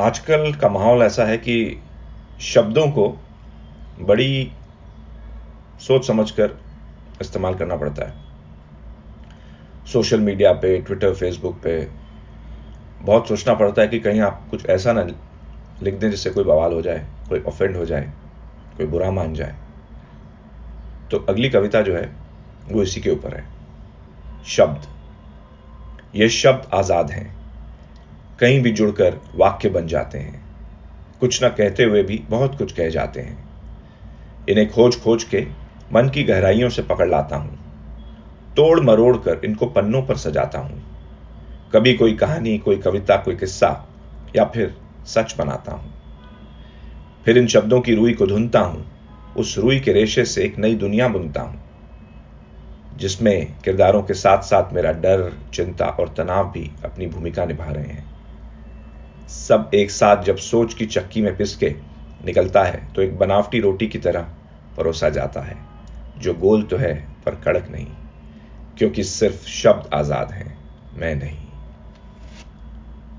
आजकल का माहौल ऐसा है कि शब्दों को बड़ी सोच समझकर इस्तेमाल करना पड़ता है। सोशल मीडिया पे, ट्विटर, फेसबुक पे बहुत सोचना पड़ता है कि कहीं आप कुछ ऐसा ना लिख दें जिससे कोई बवाल हो जाए, कोई ऑफेंड हो जाए, कोई बुरा मान जाए। तो अगली कविता जो है, वो इसी के ऊपर है। शब्द। ये शब्द आज़ाद हैं। कहीं भी जुड़कर वाक्य बन जाते हैं। कुछ न कहते हुए भी बहुत कुछ कह जाते हैं। इन्हें खोज खोज के मन की गहराइयों से पकड़ लाता हूँ। तोड़ मरोड़ कर इनको पन्नों पर सजाता हूँ। कभी कोई कहानी, कोई कविता, कोई किस्सा या फिर सच बनाता हूँ। फिर इन शब्दों की रुई को धुनता हूँ। उस रुई के रेशे से एक नई दुनिया बुनता हूँ। जिसमें किरदारों के साथ साथ मेरा डर, चिंता और तनाव भी अपनी भूमिका निभा रहे हैं। सब एक साथ जब सोच की चक्की में पिसके निकलता है तो एक बनावटी रोटी की तरह परोसा जाता है, जो गोल तो है पर कड़क नहीं, क्योंकि सिर्फ़ शब्द आज़ाद हैं, मैं नहीं।